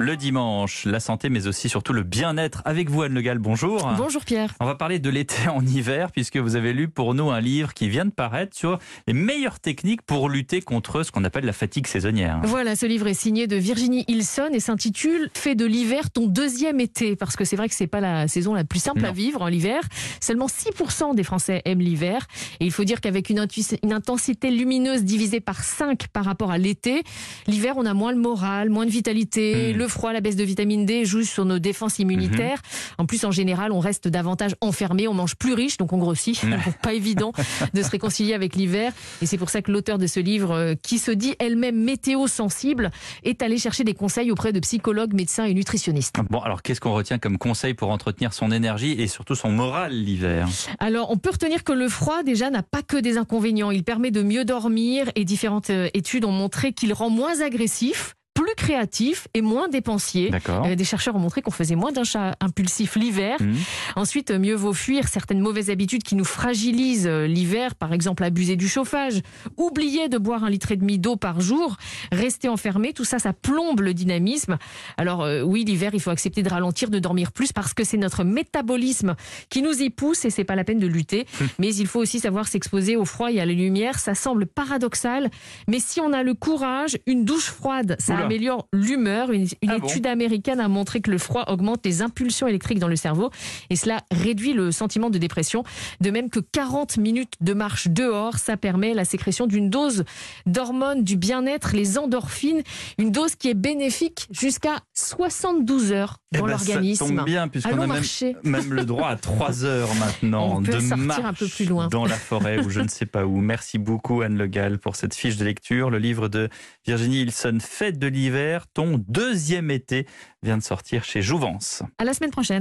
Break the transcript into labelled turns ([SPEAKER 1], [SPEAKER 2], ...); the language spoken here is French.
[SPEAKER 1] le dimanche, la santé mais aussi surtout le bien-être avec vous Anne Legal. Bonjour.
[SPEAKER 2] Bonjour Pierre.
[SPEAKER 1] On va parler de l'été en hiver puisque vous avez lu pour nous un livre qui vient de paraître sur les meilleures techniques pour lutter contre ce qu'on appelle la fatigue saisonnière.
[SPEAKER 2] Voilà, ce livre est signé de Virginie Hilson et s'intitule Fais de l'hiver ton deuxième été parce que c'est vrai que c'est pas la saison la plus simple
[SPEAKER 1] Non.
[SPEAKER 2] à vivre en l'hiver. Seulement 6% des Français aiment l'hiver et il faut dire qu'avec une, intensité lumineuse divisée par 5 par rapport à l'été, l'hiver on a moins le moral, moins de vitalité,
[SPEAKER 1] Mm.
[SPEAKER 2] le froid, la baisse de vitamine D joue sur nos défenses immunitaires. En plus en général, on reste davantage enfermé, on mange plus riche donc on grossit. Donc, pas évident de se réconcilier avec l'hiver et c'est pour ça que l'auteur de ce livre euh, qui se dit elle-même météo sensible est allé chercher des conseils auprès de psychologues, médecins et nutritionnistes.
[SPEAKER 1] Bon, alors qu'est-ce qu'on retient comme conseil pour entretenir son énergie et surtout son moral l'hiver?
[SPEAKER 2] Alors, on peut retenir que le froid, déjà, n'a pas que des inconvénients. Il permet de mieux dormir et différentes euh, études ont montré qu'il rend moins agressif, créatif et moins dépensier. Euh, des chercheurs ont montré qu'on faisait moins d'achats impulsifs l'hiver.
[SPEAKER 1] Mhm.
[SPEAKER 2] Ensuite, mieux vaut fuir certaines mauvaises habitudes qui nous fragilisent l'hiver, par exemple abuser du chauffage, oublier de boire un litre et demi d'eau par jour, rester enfermé, tout ça, ça plombe le dynamisme. Alors euh, oui, l'hiver, il faut accepter de ralentir, de dormir plus parce que c'est notre métabolisme qui nous y pousse et c'est pas la peine de lutter. Mais il faut aussi savoir s'exposer au froid et à la lumière. Ça semble paradoxal, mais si on a le courage, une douche froide, ça
[SPEAKER 1] Oula.
[SPEAKER 2] améliore l'humeur. Une, une
[SPEAKER 1] Ah bon
[SPEAKER 2] étude américaine a montré que le froid augmente les impulsions électriques dans le cerveau et cela réduit le sentiment de dépression. De même que 40 minutes de marche dehors, ça permet la sécrétion d'une dose d'hormones du bien-être, les endorphines, une dose qui est bénéfique jusqu'à 72 heures
[SPEAKER 1] Eh
[SPEAKER 2] dans
[SPEAKER 1] ben, Ça
[SPEAKER 2] l'organisme.
[SPEAKER 1] tombe bien puisqu'on a même,
[SPEAKER 2] marcher.
[SPEAKER 1] même le droit à 3 heures maintenant
[SPEAKER 2] On peut
[SPEAKER 1] de
[SPEAKER 2] sortir
[SPEAKER 1] marche
[SPEAKER 2] un peu plus loin.
[SPEAKER 1] dans la forêt ou je ne sais pas où. Merci beaucoup Anne Le Gall pour cette fiche de lecture. Le livre de Virginie Hilson, Fête de l'hiver, ton deuxième été, vient de sortir chez Jouvence.
[SPEAKER 2] À la semaine prochaine.